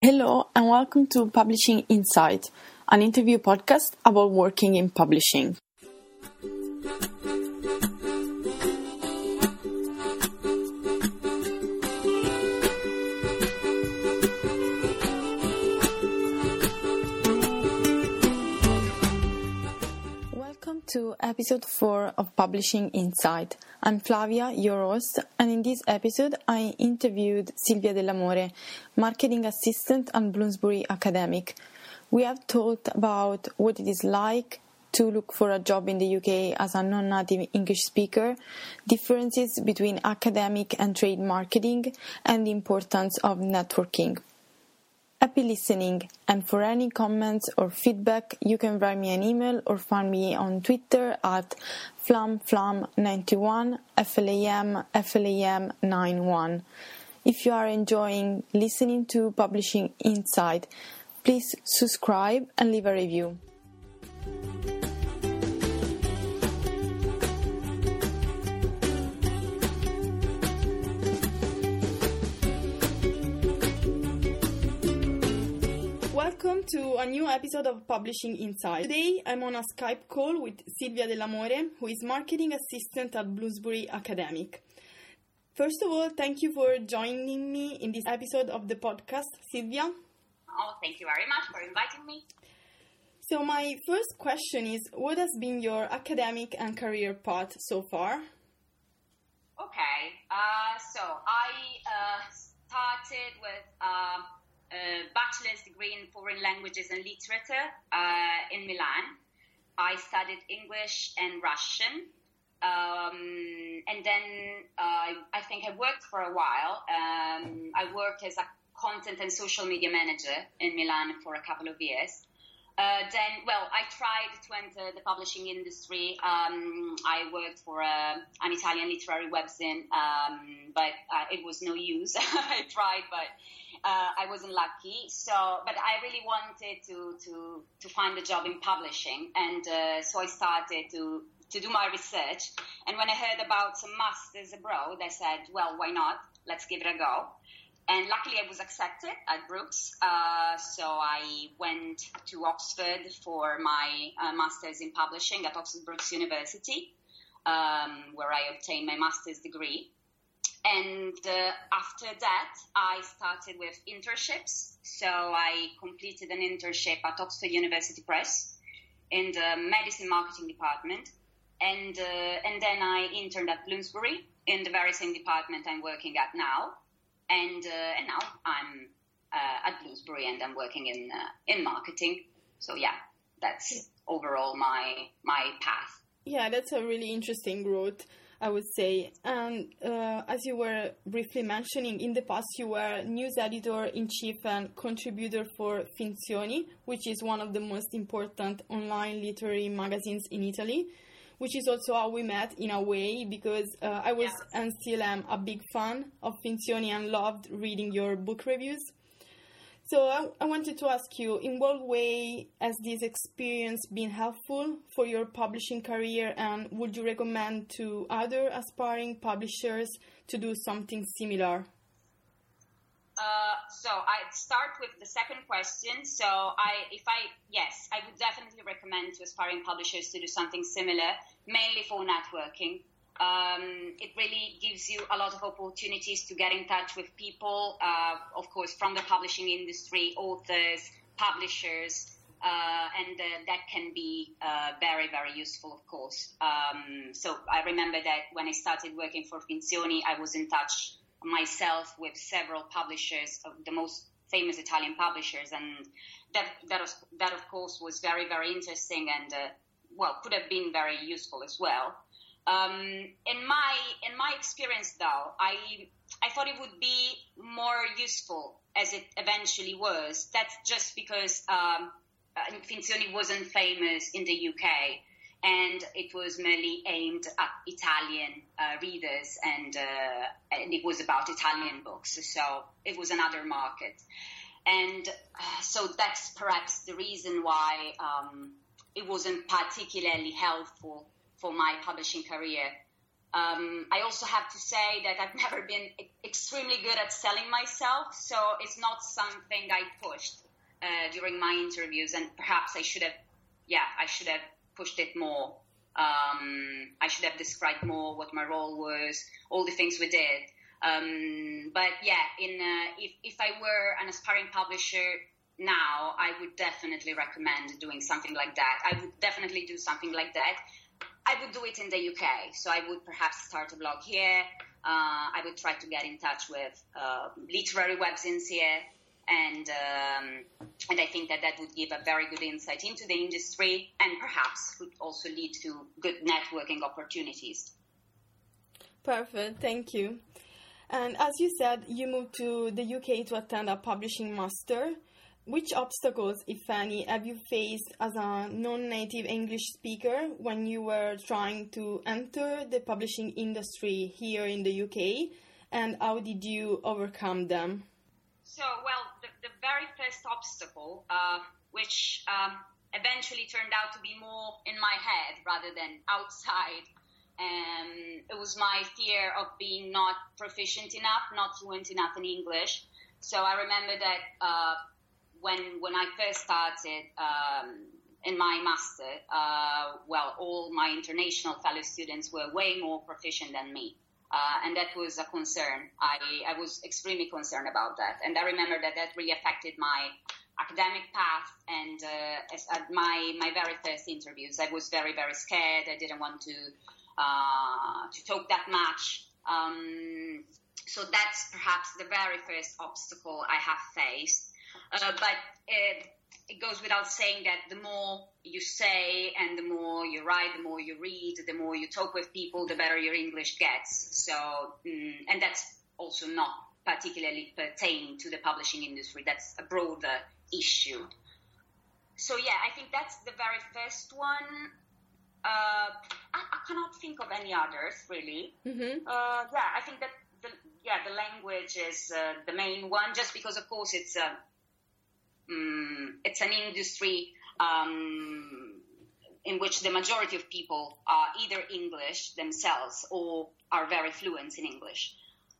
Hello, and welcome to Publishing Insight, an interview podcast about working in publishing. To episode 4 of Publishing Insight. I'm Flavia, your host, and in this episode I interviewed Silvia Dell'Amore, marketing assistant at Bloomsbury Academic. We have talked about what it is like to look for a job in the UK as a non native English speaker, differences between academic and trade marketing, and the importance of networking. Happy listening, and for any comments or feedback, you can write me an email or find me on Twitter at flamflam91 flam flam91. If you are enjoying listening to Publishing Insight, please subscribe and leave a review. Welcome to a new episode of Publishing Insight. Today I'm on a Skype call with Silvia Dell'Amore, who is marketing assistant at Bloomsbury Academic. First of all, thank you for joining me in this episode of the podcast, Silvia. Oh, thank you very much for inviting me. So, my first question is What has been your academic and career path so far? Okay, uh, so I uh, started with uh, a bachelor's degree in foreign languages and literature uh, in Milan. I studied English and Russian. Um, and then uh, I think I worked for a while. Um, I worked as a content and social media manager in Milan for a couple of years. Uh, then, well, I tried to enter the publishing industry. Um, I worked for a, an Italian literary webzine, um, but uh, it was no use. I tried, but uh, I wasn't lucky. So, but I really wanted to to to find a job in publishing, and uh, so I started to to do my research. And when I heard about some masters abroad, I said, well, why not? Let's give it a go. And luckily, I was accepted at Brookes. Uh, so I went to Oxford for my uh, master's in publishing at Oxford Brookes University, um, where I obtained my master's degree. And uh, after that, I started with internships. So I completed an internship at Oxford University Press in the medicine marketing department. And, uh, and then I interned at Bloomsbury in the very same department I'm working at now and uh, and now I'm uh, at Bloomsbury and I'm working in uh, in marketing. So yeah, that's overall my my path. Yeah, that's a really interesting growth. I would say. And uh, as you were briefly mentioning, in the past you were news editor in chief and contributor for Finzioni, which is one of the most important online literary magazines in Italy which is also how we met in a way because uh, I was Yeah. and still am a big fan of Finzioni and loved reading your book reviews. So I, I wanted to ask you, in what way has this experience been helpful for your publishing career, and would you recommend to other aspiring publishers to do something similar? Uh, so I start with the second question. So I, if I, yes, I would definitely recommend to aspiring publishers to do something similar, mainly for networking. Um, it really gives you a lot of opportunities to get in touch with people, uh, of course, from the publishing industry, authors, publishers, uh, and uh, that can be uh, very, very useful, of course. Um, so I remember that when I started working for Finzioni, I was in touch myself with several publishers, of the most famous Italian publishers, and that that, was, that of course was very, very interesting and uh, well could have been very useful as well. Um, in my in my experience, though, I I thought it would be more useful as it eventually was. That's just because um, Finzioni wasn't famous in the UK, and it was merely aimed at Italian uh, readers, and uh, and it was about Italian books. So it was another market, and uh, so that's perhaps the reason why um, it wasn't particularly helpful for my publishing career. Um, I also have to say that I've never been extremely good at selling myself, so it's not something I pushed uh, during my interviews, and perhaps I should have, yeah, I should have pushed it more. Um, I should have described more what my role was, all the things we did. Um, but yeah, in uh, if if I were an aspiring publisher now, I would definitely recommend doing something like that. I would definitely do something like that. I would do it in the UK, so I would perhaps start a blog here. Uh, I would try to get in touch with uh, literary webzines here, and um, and I think that that would give a very good insight into the industry, and perhaps would also lead to good networking opportunities. Perfect, thank you. And as you said, you moved to the UK to attend a publishing master. Which obstacles, if any, have you faced as a non native English speaker when you were trying to enter the publishing industry here in the UK? And how did you overcome them? So, well, the, the very first obstacle, uh, which um, eventually turned out to be more in my head rather than outside um, it was my fear of being not proficient enough, not fluent enough in English. So I remember that uh, when when I first started um, in my master, uh, well, all my international fellow students were way more proficient than me. Uh, and that was a concern. I, I was extremely concerned about that. And I remember that that really affected my academic path and uh, at my, my very first interviews. I was very, very scared. I didn't want to uh, to talk that much. Um, so that's perhaps the very first obstacle I have faced. Uh, but it, it, goes without saying that the more you say and the more you write, the more you read, the more you talk with people, the better your English gets. So, um, and that's also not particularly pertaining to the publishing industry. That's a broader issue. So yeah, I think that's the very first one. Uh, I, I, cannot think of any others really. Mm-hmm. Uh, yeah, I think that the, yeah the language is uh, the main one, just because of course it's a um, it's an industry um, in which the majority of people are either English themselves or are very fluent in English.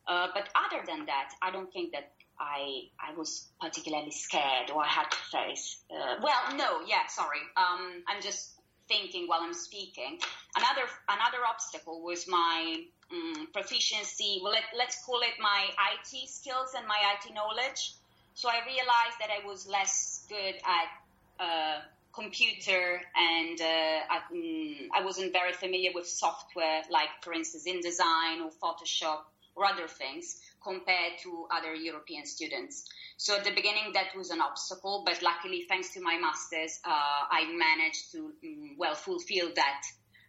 Uh, but other than that, I don't think that I I was particularly scared or I had to face. Uh, well, no, yeah, sorry. Um, I'm just thinking while I'm speaking. Another another obstacle was my um, proficiency. Well, let, us call it my IT skills and my IT knowledge. So I realized that I was less good at uh, computer and uh, at, um, I wasn't very familiar with software, like for instance InDesign or Photoshop or other things compared to other European students. So at the beginning, that was an obstacle, but luckily, thanks to my masters, uh, I managed to um, well fulfill that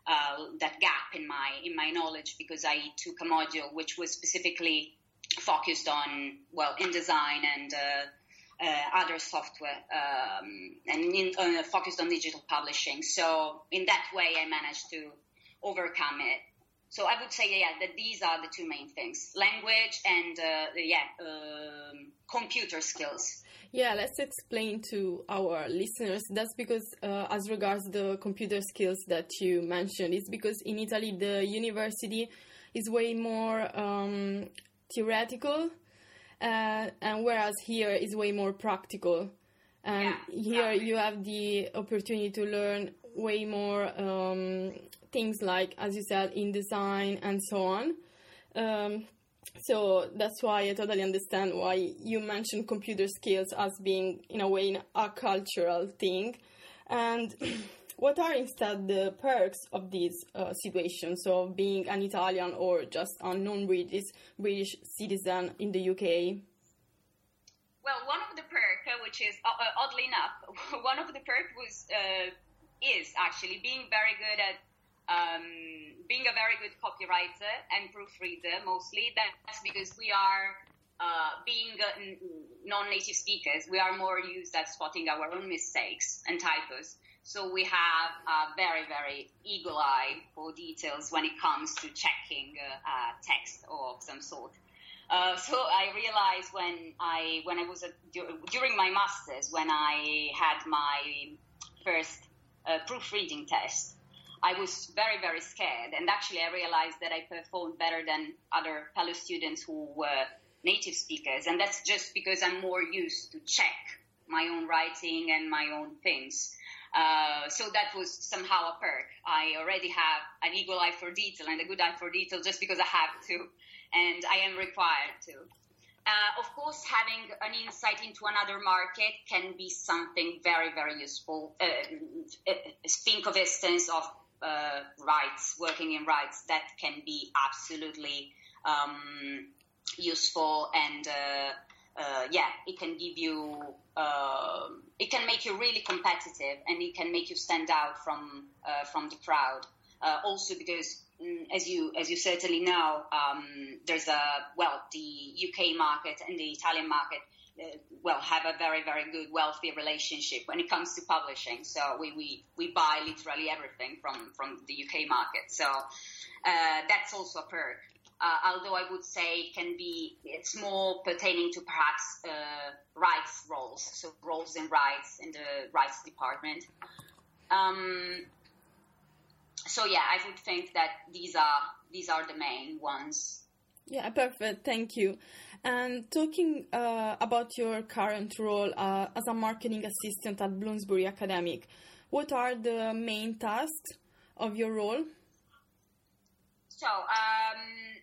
uh, that gap in my in my knowledge because I took a module which was specifically focused on well InDesign and uh, uh, other software um, and in, uh, focused on digital publishing. So in that way, I managed to overcome it. So I would say, yeah, that these are the two main things: language and uh, yeah, um, computer skills. Yeah, let's explain to our listeners. That's because, uh, as regards the computer skills that you mentioned, it's because in Italy the university is way more um, theoretical, uh, and whereas here is way more practical. And yeah, here you have the opportunity to learn way more um, things like, as you said, InDesign and so on. Um, so that's why I totally understand why you mentioned computer skills as being, in a way, a cultural thing. And what are instead the perks of these uh, situations of being an Italian or just a non-British British citizen in the UK? Well, one of the perks, uh, which is uh, uh, oddly enough, one of the perks was uh, is actually being very good at um, being a very good copywriter and proofreader mostly. That's because we are uh, being non-native speakers, we are more used at spotting our own mistakes and typos. So we have a very, very eagle eye for details when it comes to checking uh, text of some sort. Uh, so I realized when I when I was a, during my masters when I had my first uh, proofreading test I was very, very scared. And actually, I realized that I performed better than other fellow students who were native speakers. And that's just because I'm more used to check my own writing and my own things. Uh, so that was somehow a perk. I already have an eagle eye for detail and a good eye for detail just because I have to, and I am required to. Uh, of course, having an insight into another market can be something very, very useful. Uh, uh think of instance of uh, rights, working in rights, that can be absolutely um, useful and uh, yeah, it can give you, uh, it can make you really competitive, and it can make you stand out from uh, from the crowd. Uh, also, because mm, as you as you certainly know, um, there's a well, the UK market and the Italian market. Uh, well, have a very, very good, wealthy relationship when it comes to publishing. So we, we, we buy literally everything from, from the UK market. So uh, that's also a perk uh, although I would say can be it's more pertaining to perhaps uh, rights roles, so roles and rights in the rights department. Um, so yeah, I would think that these are these are the main ones. Yeah, perfect. Thank you. And talking uh, about your current role uh, as a marketing assistant at Bloomsbury Academic, what are the main tasks of your role? So. Um,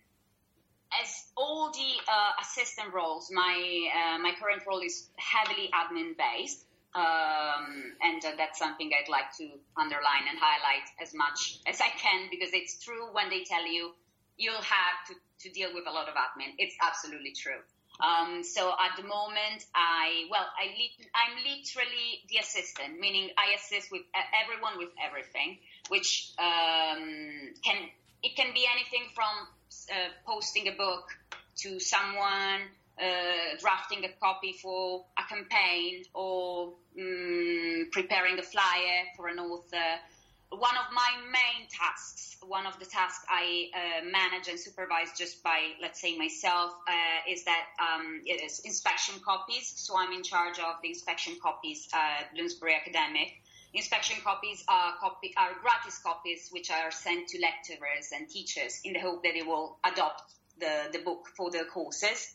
as all the uh, assistant roles, my uh, my current role is heavily admin based, um, and uh, that's something I'd like to underline and highlight as much as I can because it's true when they tell you you'll have to, to deal with a lot of admin. It's absolutely true. Um, so at the moment, I well, I I'm literally the assistant, meaning I assist with everyone with everything, which um, can it can be anything from uh, posting a book to someone uh, drafting a copy for a campaign or um, preparing a flyer for an author. One of my main tasks, one of the tasks I uh, manage and supervise just by, let's say, myself, uh, is that um, it is inspection copies. So I'm in charge of the inspection copies at Bloomsbury Academic. Inspection copies are, copy, are gratis copies which are sent to lecturers and teachers in the hope that they will adopt the, the book for their courses.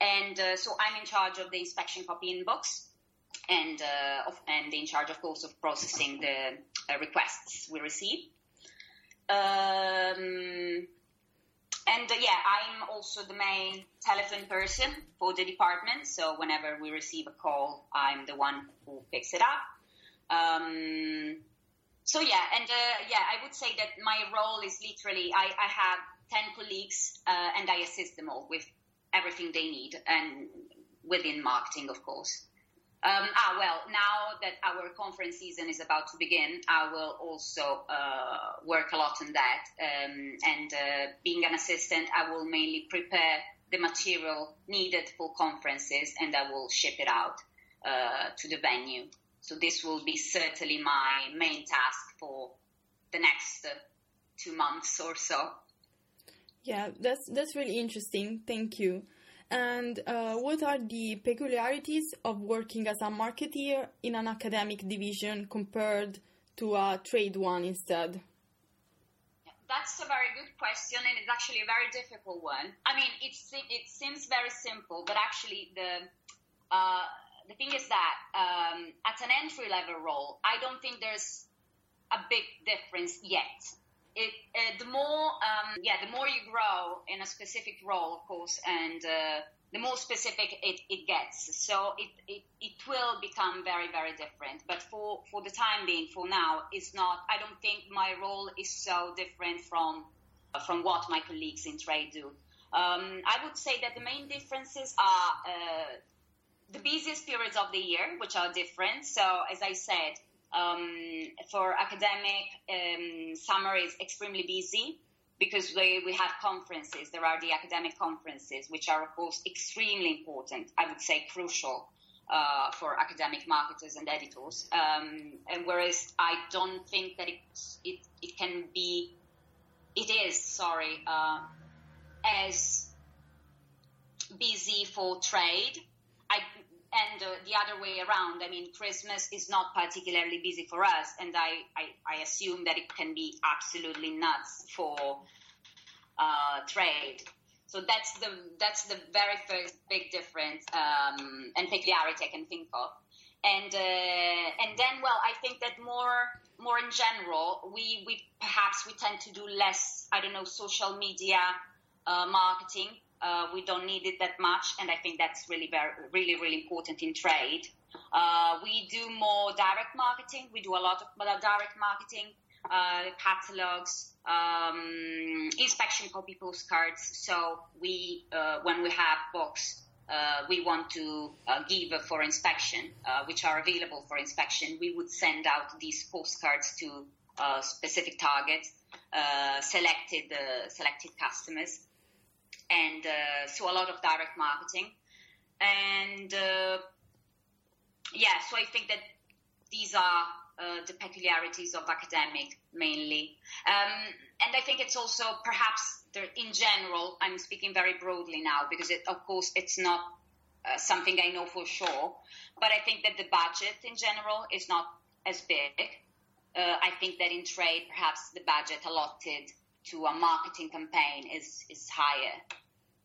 And uh, so I'm in charge of the inspection copy inbox and, uh, of, and in charge, of course, of processing the uh, requests we receive. Um, and uh, yeah, I'm also the main telephone person for the department. So whenever we receive a call, I'm the one who picks it up. Um, so yeah, and uh, yeah, I would say that my role is literally I, I have ten colleagues uh, and I assist them all with everything they need and within marketing, of course. Um, ah, well, now that our conference season is about to begin, I will also uh, work a lot on that. Um, and uh, being an assistant, I will mainly prepare the material needed for conferences and I will ship it out uh, to the venue. So this will be certainly my main task for the next uh, two months or so. Yeah, that's that's really interesting. Thank you. And uh, what are the peculiarities of working as a marketeer in an academic division compared to a trade one instead? That's a very good question, and it's actually a very difficult one. I mean, it, it seems very simple, but actually, the uh, the thing is that um, at an entry level role, I don't think there's a big difference yet. It, uh, the more, um, yeah, the more you grow in a specific role, of course, and uh, the more specific it, it gets. So it, it, it will become very, very different. But for, for the time being, for now, it's not, I don't think my role is so different from, from what my colleagues in trade do. Um, I would say that the main differences are uh, the busiest periods of the year, which are different. So, as I said, um, for academic, um, summer is extremely busy because we, we have conferences. There are the academic conferences, which are, of course, extremely important. I would say crucial uh, for academic marketers and editors. Um, and whereas I don't think that it, it, it can be, it is, sorry, uh, as busy for trade. And uh, the other way around. I mean, Christmas is not particularly busy for us, and I, I, I assume that it can be absolutely nuts for uh, trade. So that's the that's the very first big difference um, and peculiarity I can think of. And uh, and then, well, I think that more more in general, we we perhaps we tend to do less. I don't know, social media uh, marketing uh, we don't need it that much, and I think that's really, very, really, really important in trade. Uh, we do more direct marketing. We do a lot of direct marketing, uh, catalogs, um, inspection copy postcards. So we, uh, when we have books, uh, we want to uh, give for inspection, which are available for inspection, we would send out these postcards to specific targets, selected selected customers and uh, so a lot of direct marketing. And uh, yeah, so I think that these are uh, the peculiarities of academic mainly. Um, and I think it's also perhaps in general, I'm speaking very broadly now because it, of course it's not uh, something I know for sure, but I think that the budget in general is not as big. Uh, I think that in trade, perhaps the budget allotted to a marketing campaign is, is higher.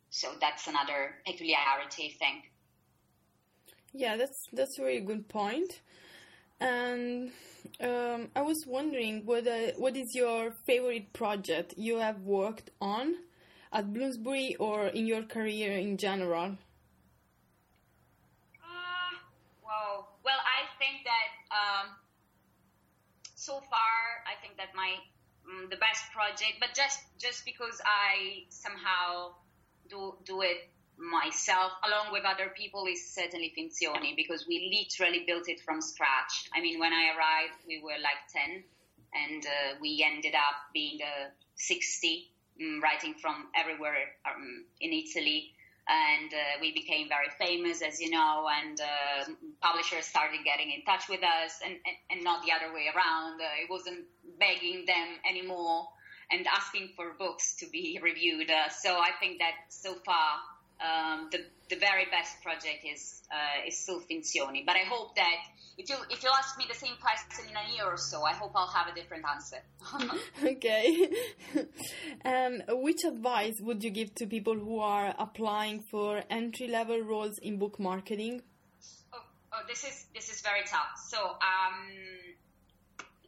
So that's another peculiarity, I think. Yeah, that's that's a very good point. And um, I was wondering what uh, what is your favorite project you have worked on at Bloomsbury or in your career in general? Uh, well, well, I think that um, so far, I think that my um, the best project, but just just because I somehow do do it myself along with other people is certainly Finzioni because we literally built it from scratch. I mean, when I arrived, we were like 10 and uh, we ended up being uh, 60, um, writing from everywhere um, in Italy. And uh, we became very famous, as you know, and uh, publishers started getting in touch with us, and, and, and not the other way around. Uh, it wasn't begging them anymore and asking for books to be reviewed. Uh, so I think that so far um, the the very best project is uh, is still Finzioni. But I hope that if you if you ask me the same question in a year or so, I hope I'll have a different answer. okay. um, which advice would you give to people who are applying for entry level roles in book marketing? Oh, oh, this is this is very tough. So. Um,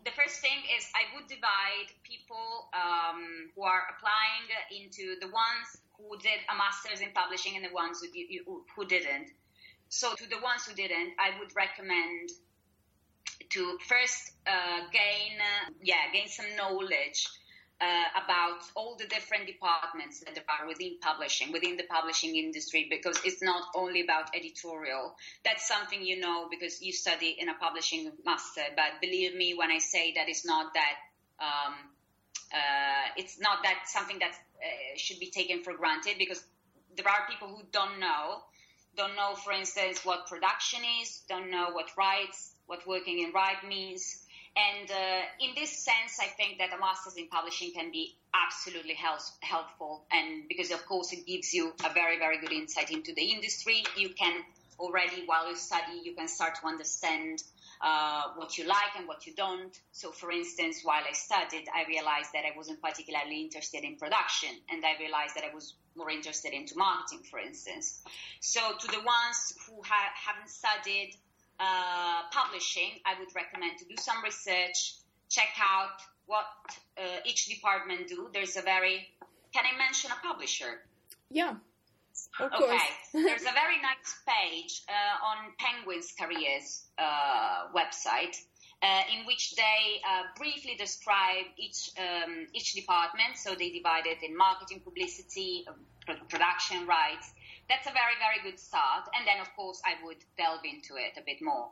the first thing is I would divide people um, who are applying into the ones who did a master's in publishing and the ones who, who didn't. So to the ones who didn't, I would recommend to first uh, gain, uh, yeah, gain some knowledge uh, about all the different departments that are within publishing, within the publishing industry, because it's not only about editorial. That's something you know because you study in a publishing master. But believe me when I say that it's not that. Um, uh, it's not that something that uh, should be taken for granted because there are people who don't know, don't know, for instance, what production is, don't know what rights, what working in right means and uh, in this sense, I think that a master's in publishing can be absolutely help- helpful. And because, of course, it gives you a very, very good insight into the industry. You can already, while you study, you can start to understand uh, what you like and what you don't. So, for instance, while I studied, I realized that I wasn't particularly interested in production, and I realized that I was more interested into marketing, for instance. So, to the ones who ha- haven't studied, uh, publishing, I would recommend to do some research, check out what uh, each department do. There's a very, can I mention a publisher? Yeah. Of okay, course. there's a very nice page uh, on Penguin's Careers uh, website uh, in which they uh, briefly describe each um, each department. So they divide it in marketing, publicity, production rights, that's a very, very good start. And then, of course, I would delve into it a bit more.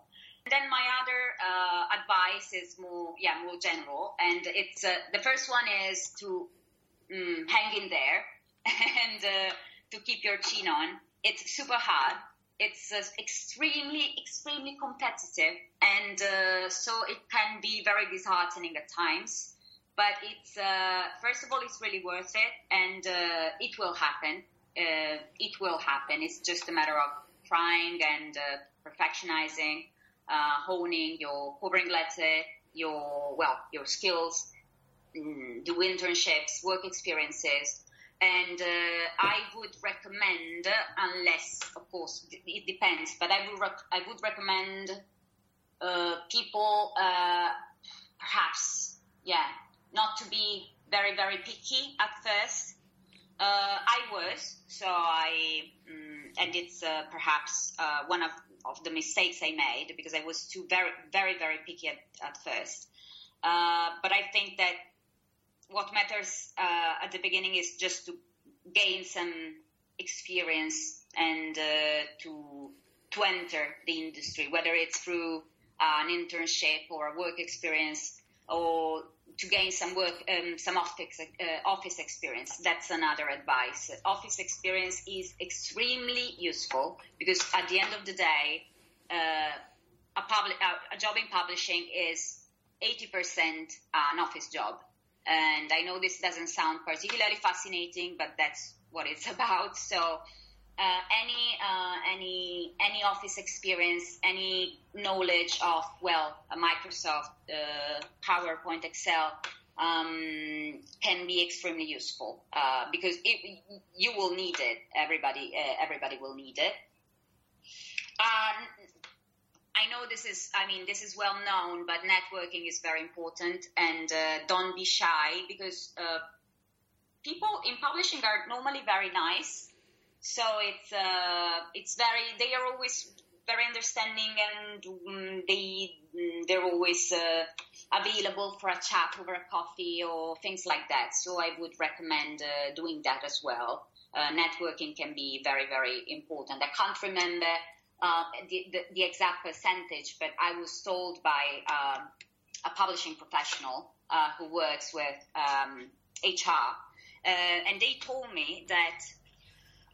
And then my other uh, advice is more, yeah, more general. And it's uh, the first one is to um, hang in there and uh, to keep your chin on. It's super hard. It's uh, extremely, extremely competitive, and uh, so it can be very disheartening at times. But it's uh, first of all, it's really worth it, and it will happen uh, it will happen. It's just a matter of trying and uh, perfectionizing, uh, honing your covering letter, your well, your skills, mm, do internships, work experiences, and uh, I would recommend, unless of course it depends, but I would rec- I would recommend uh, people uh, perhaps yeah not to be very very picky at first. Uh, I was so I um, and it's uh, perhaps uh, one of of the mistakes I made because I was too very very very picky at, at first. but I think that what matters uh, at the beginning is just to gain some experience and uh, to to enter the industry, whether it's through uh, an internship or a work experience or to gain some work, um, some office, uh, office experience. That's another advice. Office experience is extremely useful because at the end of the day, uh, a, public, uh, a job in publishing is 80% an office job. And I know this doesn't sound particularly fascinating, but that's what it's about. So, uh, any uh, any any office experience, any knowledge of well, Microsoft, uh, PowerPoint, Excel um, can be extremely useful uh, because it, you will need it. Everybody uh, everybody will need it. Uh, I know this is, I mean, this is well known, but networking is very important and uh, don't be shy because uh, people in publishing are normally very nice. So it's, uh, it's very, they are always very understanding and um, they, they're always uh, available for a chat over a coffee or things like that. So I would recommend uh, doing that as well. Uh, networking can be very, very important. I can't remember uh, the, the, the, exact percentage, but I was told by um, a publishing professional uh, who works with um, HR, uh, and they told me that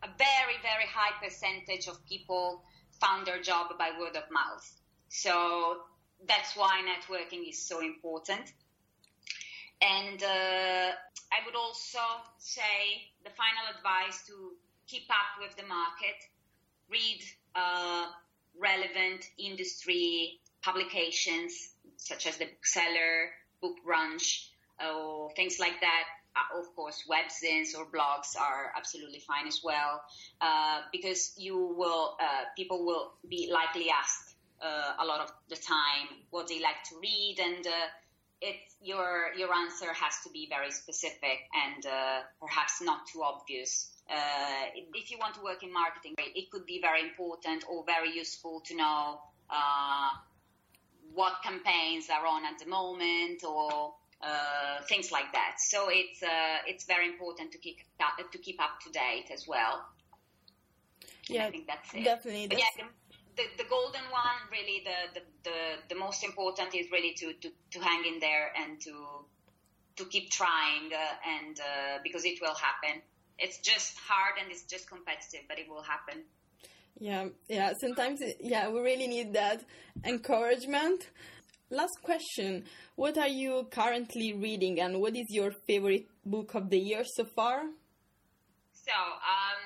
a very, very high percentage of people found their job by word of mouth. So that's why networking is so important. And uh, I would also say the final advice to keep up with the market, read uh, relevant industry publications such as the bookseller, BookBrunch, or things like that. Uh, of course, webzines or blogs are absolutely fine as well, uh, because you will, uh, people will be likely asked uh, a lot of the time what they like to read, and uh, it, your your answer has to be very specific and perhaps not too obvious uh, if you want to work in marketing, it could be very important or very useful to know uh, what campaigns are on at the moment or uh, things like that. So it's uh, it's very important to keep to keep up to date as well. Yeah, I think that's it. Definitely. That's... yeah, the, the, the, golden one, really, the, the, the, the, most important is really to, to, to hang in there and to to keep trying, uh, and uh, because it will happen it's just hard and it's just competitive, but it will happen. Yeah, yeah. Sometimes, yeah, we really need that encouragement. Last question: What are you currently reading, and what is your favorite book of the year so far? So, um,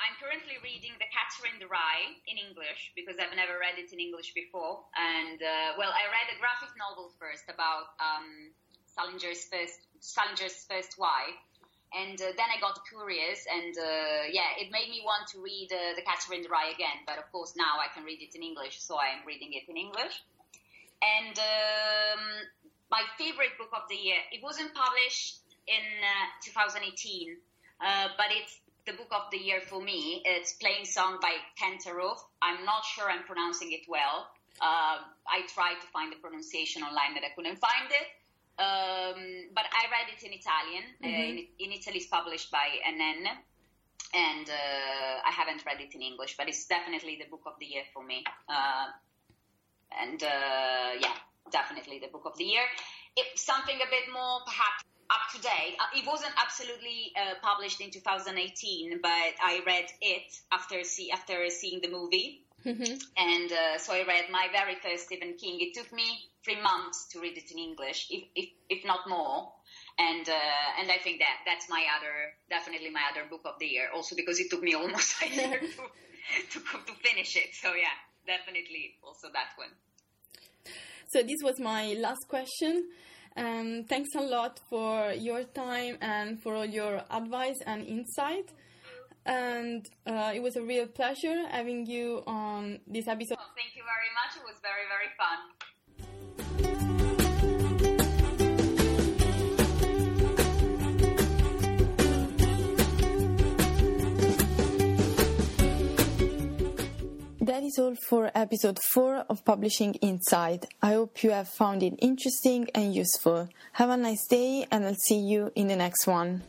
I'm currently reading The Catcher in the Rye in English because I've never read it in English before. And uh, well, I read a graphic novel first about um, Salinger's first Salinger's first wife, and uh, then I got curious, and uh, yeah, it made me want to read uh, The Catcher in the Rye again. But of course, now I can read it in English, so I'm reading it in English. And um, my favorite book of the year, it wasn't published in uh, 2018, uh, but it's the book of the year for me. It's Plainsong by Kent Haruf. I'm not sure I'm pronouncing it well. Uh, I tried to find the pronunciation online, but I couldn't find it. Um, but I read it in Italian. Uh, mm-hmm. Uh, in, in, Italy, it's published by NN, and uh, I haven't read it in English, but it's definitely the book of the year for me. Uh, and uh, yeah, definitely the book of the year. It's something a bit more, perhaps up to date. Uh, it wasn't absolutely published in 2018, but I read it after see after seeing the movie. Mm-hmm. And uh, so I read my very first Stephen King. It took me three months to read it in English, if, if, if not more. and uh, and I think that that's my other definitely my other book of the year. Also because it took me almost a year to, to to finish it. So yeah, definitely also that one. So this was my last question. Um, thanks a lot for your time and for all your advice and insight. And uh, it was a real pleasure having you on this episode. Oh, thank you very much. It was very, very fun. That is all for episode 4 of Publishing Insight. I hope you have found it interesting and useful. Have a nice day, and I'll see you in the next one.